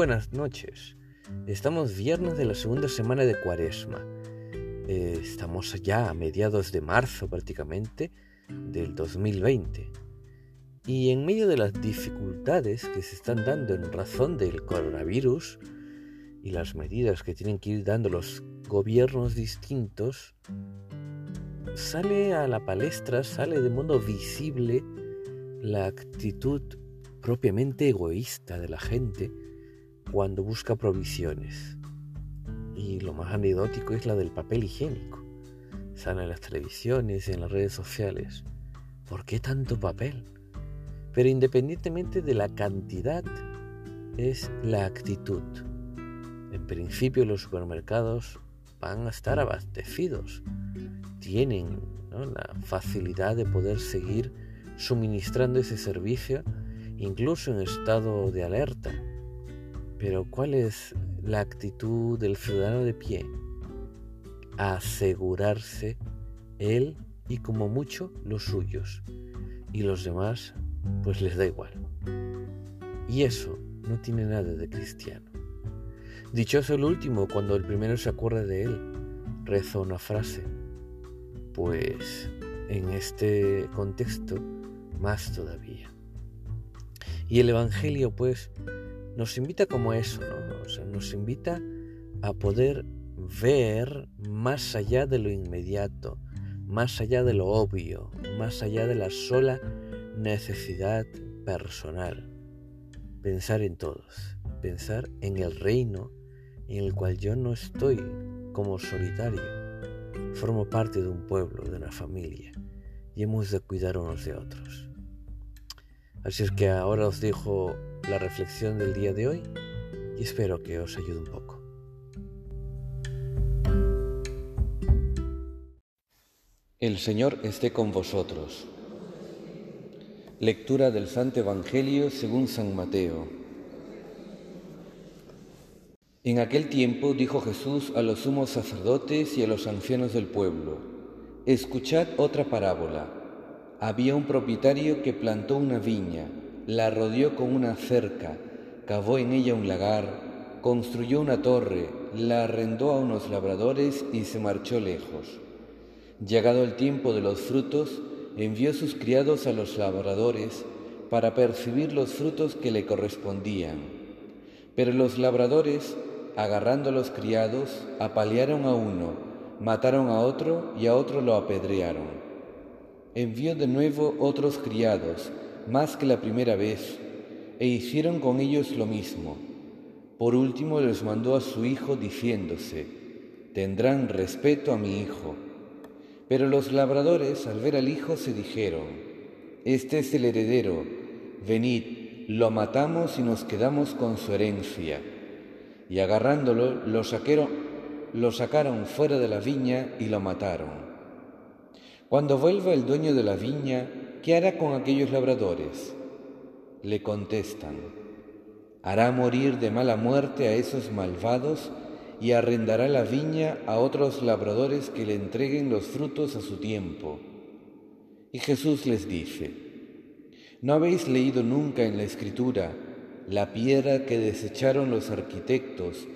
buenas noches. Estamos viernes de la segunda semana de Cuaresma. Eh, estamos ya a mediados de marzo prácticamente del 2020. Y en medio de las dificultades que se están dando en razón del coronavirus y las medidas que tienen que ir dando los gobiernos distintos, sale a la palestra, sale de modo visible la actitud propiamente egoísta de la gente cuando busca provisiones. Y lo más anecdótico es la del papel higiénico. Sale en las televisiones y en las redes sociales. ¿Por qué tanto papel? Pero independientemente de la cantidad, es la actitud. En principio los supermercados van a estar abastecidos. Tienen la facilidad de poder seguir suministrando ese servicio incluso en estado de alerta. Pero ¿cuál es la actitud del ciudadano de pie? Asegurarse él y como mucho los suyos. Y los demás pues les da igual. Y eso no tiene nada de cristiano. Dichoso el último cuando el primero se acuerda de él. Reza una frase. Pues en este contexto más todavía. Y el Evangelio, pues, nos invita como eso, ¿no? Nos invita a poder ver más allá de lo inmediato, más allá de lo obvio, más allá de la sola necesidad personal. Pensar en todos, pensar en el reino en el cual yo no estoy como solitario, formo parte de un pueblo, de una familia, y hemos de cuidar unos de otros. Así es que ahora os dejo la reflexión del día de hoy y espero que os ayude un poco. El Señor esté con vosotros. Lectura del Santo Evangelio según San Mateo. En aquel tiempo dijo Jesús a los sumos sacerdotes y a los ancianos del pueblo, Escuchad otra parábola. Había un propietario que plantó una viña, la rodeó con una cerca, cavó en ella un lagar, construyó una torre, la arrendó a unos labradores y se marchó lejos. Llegado el tiempo de los frutos, envió sus criados a los labradores para percibir los frutos que le correspondían. Pero los labradores, agarrando a los criados, apalearon a uno, mataron a otro y a otro lo apedrearon envió de nuevo otros criados, más que la primera vez, e hicieron con ellos lo mismo. Por último les mandó a su hijo diciéndose, tendrán respeto a mi hijo. Pero los labradores al ver al hijo se dijeron, este es el heredero, venid, lo matamos y nos quedamos con su herencia. Y agarrándolo, lo, lo sacaron fuera de la viña y lo mataron. Cuando vuelva el dueño de la viña, ¿qué hará con aquellos labradores? Le contestan, hará morir de mala muerte a esos malvados y arrendará la viña a otros labradores que le entreguen los frutos a su tiempo. Y Jesús les dice, ¿no habéis leído nunca en la Escritura la piedra que desecharon los arquitectos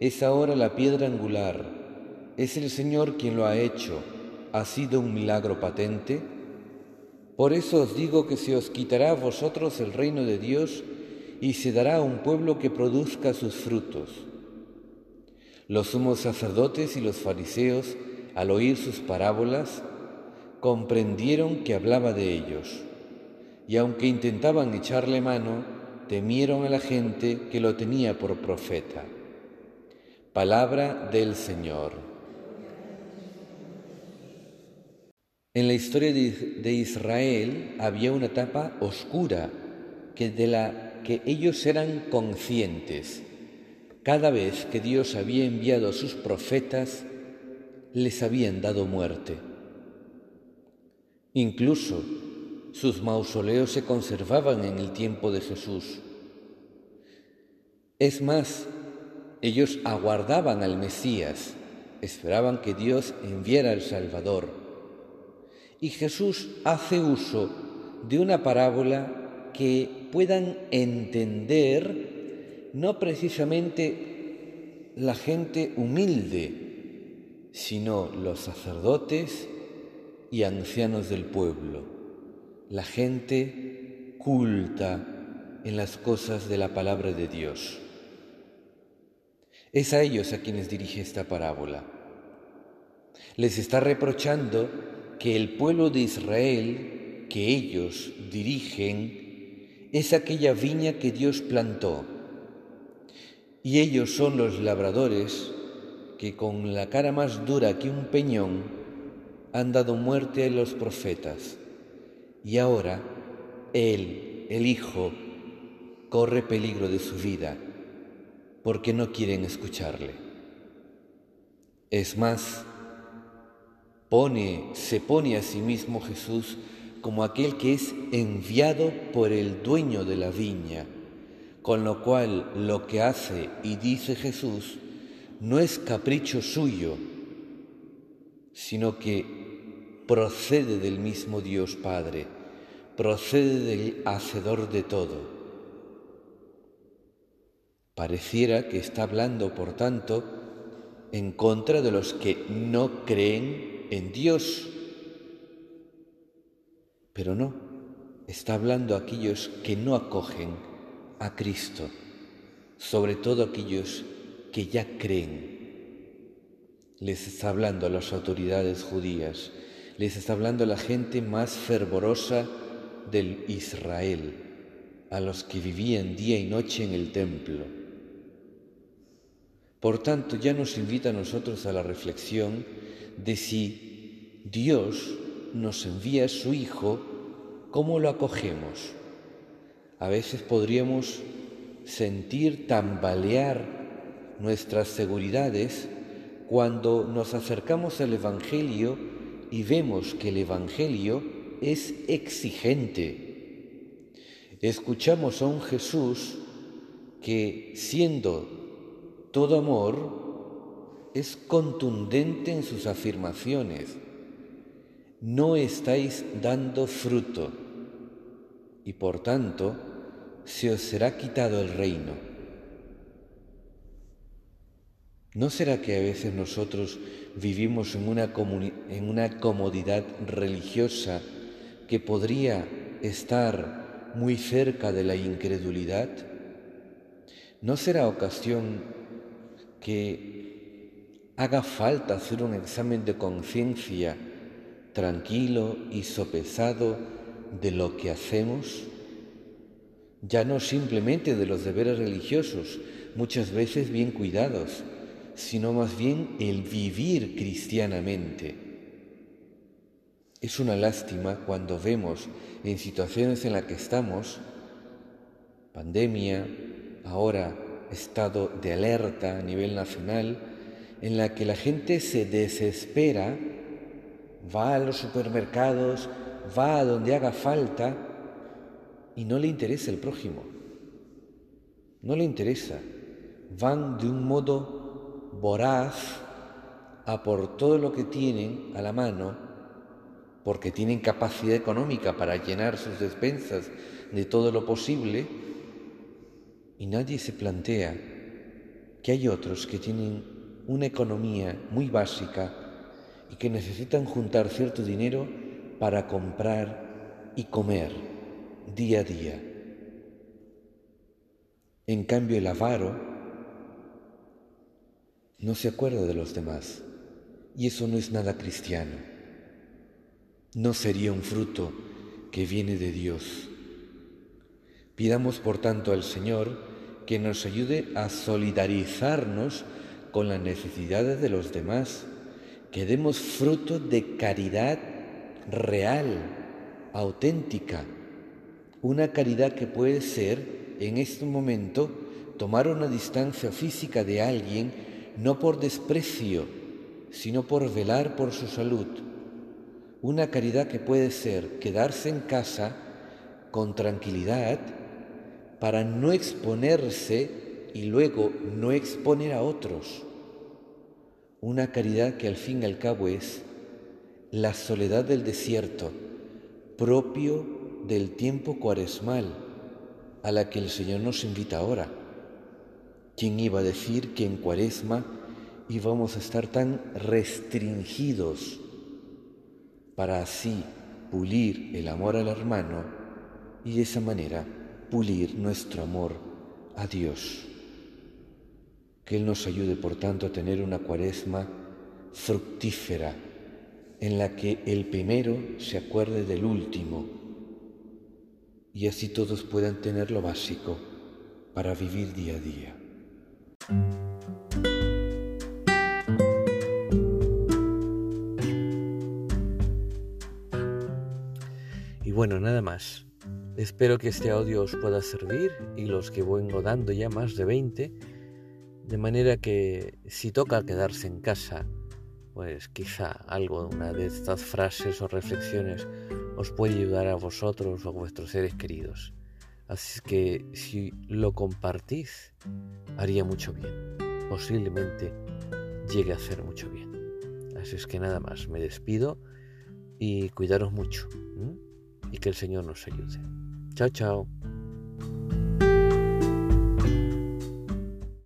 es ahora la piedra angular? Es el Señor quien lo ha hecho ha sido un milagro patente? Por eso os digo que se os quitará a vosotros el reino de Dios y se dará a un pueblo que produzca sus frutos. Los sumos sacerdotes y los fariseos, al oír sus parábolas, comprendieron que hablaba de ellos, y aunque intentaban echarle mano, temieron a la gente que lo tenía por profeta. Palabra del Señor. En la historia de Israel había una etapa oscura que de la que ellos eran conscientes. Cada vez que Dios había enviado a sus profetas, les habían dado muerte. Incluso sus mausoleos se conservaban en el tiempo de Jesús. Es más, ellos aguardaban al Mesías, esperaban que Dios enviara al Salvador y Jesús hace uso de una parábola que puedan entender no precisamente la gente humilde, sino los sacerdotes y ancianos del pueblo, la gente culta en las cosas de la palabra de Dios. Es a ellos a quienes dirige esta parábola. Les está reprochando que el pueblo de Israel que ellos dirigen es aquella viña que Dios plantó. Y ellos son los labradores que con la cara más dura que un peñón han dado muerte a los profetas. Y ahora Él, el Hijo, corre peligro de su vida porque no quieren escucharle. Es más, se pone a sí mismo Jesús como aquel que es enviado por el dueño de la viña, con lo cual lo que hace y dice Jesús no es capricho suyo, sino que procede del mismo Dios Padre, procede del Hacedor de todo. Pareciera que está hablando, por tanto, en contra de los que no creen en Dios. Pero no, está hablando a aquellos que no acogen a Cristo, sobre todo aquellos que ya creen. Les está hablando a las autoridades judías, les está hablando a la gente más fervorosa del Israel, a los que vivían día y noche en el templo. Por tanto, ya nos invita a nosotros a la reflexión de si Dios nos envía su Hijo, ¿cómo lo acogemos? A veces podríamos sentir tambalear nuestras seguridades cuando nos acercamos al Evangelio y vemos que el Evangelio es exigente. Escuchamos a un Jesús que siendo todo amor, es contundente en sus afirmaciones. No estáis dando fruto y por tanto se os será quitado el reino. ¿No será que a veces nosotros vivimos en una, en una comodidad religiosa que podría estar muy cerca de la incredulidad? ¿No será ocasión que haga falta hacer un examen de conciencia tranquilo y sopesado de lo que hacemos, ya no simplemente de los deberes religiosos, muchas veces bien cuidados, sino más bien el vivir cristianamente. Es una lástima cuando vemos en situaciones en las que estamos, pandemia, ahora estado de alerta a nivel nacional, en la que la gente se desespera, va a los supermercados, va a donde haga falta y no le interesa el prójimo. No le interesa. Van de un modo voraz a por todo lo que tienen a la mano, porque tienen capacidad económica para llenar sus despensas de todo lo posible, y nadie se plantea que hay otros que tienen una economía muy básica y que necesitan juntar cierto dinero para comprar y comer día a día. En cambio, el avaro no se acuerda de los demás y eso no es nada cristiano. No sería un fruto que viene de Dios. Pidamos, por tanto, al Señor que nos ayude a solidarizarnos con las necesidades de los demás, que demos fruto de caridad real, auténtica, una caridad que puede ser en este momento tomar una distancia física de alguien no por desprecio, sino por velar por su salud. Una caridad que puede ser quedarse en casa con tranquilidad para no exponerse y luego no exponer a otros. Una caridad que al fin y al cabo es la soledad del desierto, propio del tiempo cuaresmal, a la que el Señor nos invita ahora. ¿Quién iba a decir que en cuaresma íbamos a estar tan restringidos para así pulir el amor al hermano y de esa manera pulir nuestro amor a Dios? Que Él nos ayude, por tanto, a tener una cuaresma fructífera en la que el primero se acuerde del último y así todos puedan tener lo básico para vivir día a día. Y bueno, nada más. Espero que este audio os pueda servir y los que vengo dando ya más de 20, de manera que si toca quedarse en casa, pues quizá algo, una de estas frases o reflexiones os puede ayudar a vosotros o a vuestros seres queridos. Así que si lo compartís, haría mucho bien. Posiblemente llegue a hacer mucho bien. Así es que nada más, me despido y cuidaros mucho. Y que el Señor nos ayude. Chao, chao.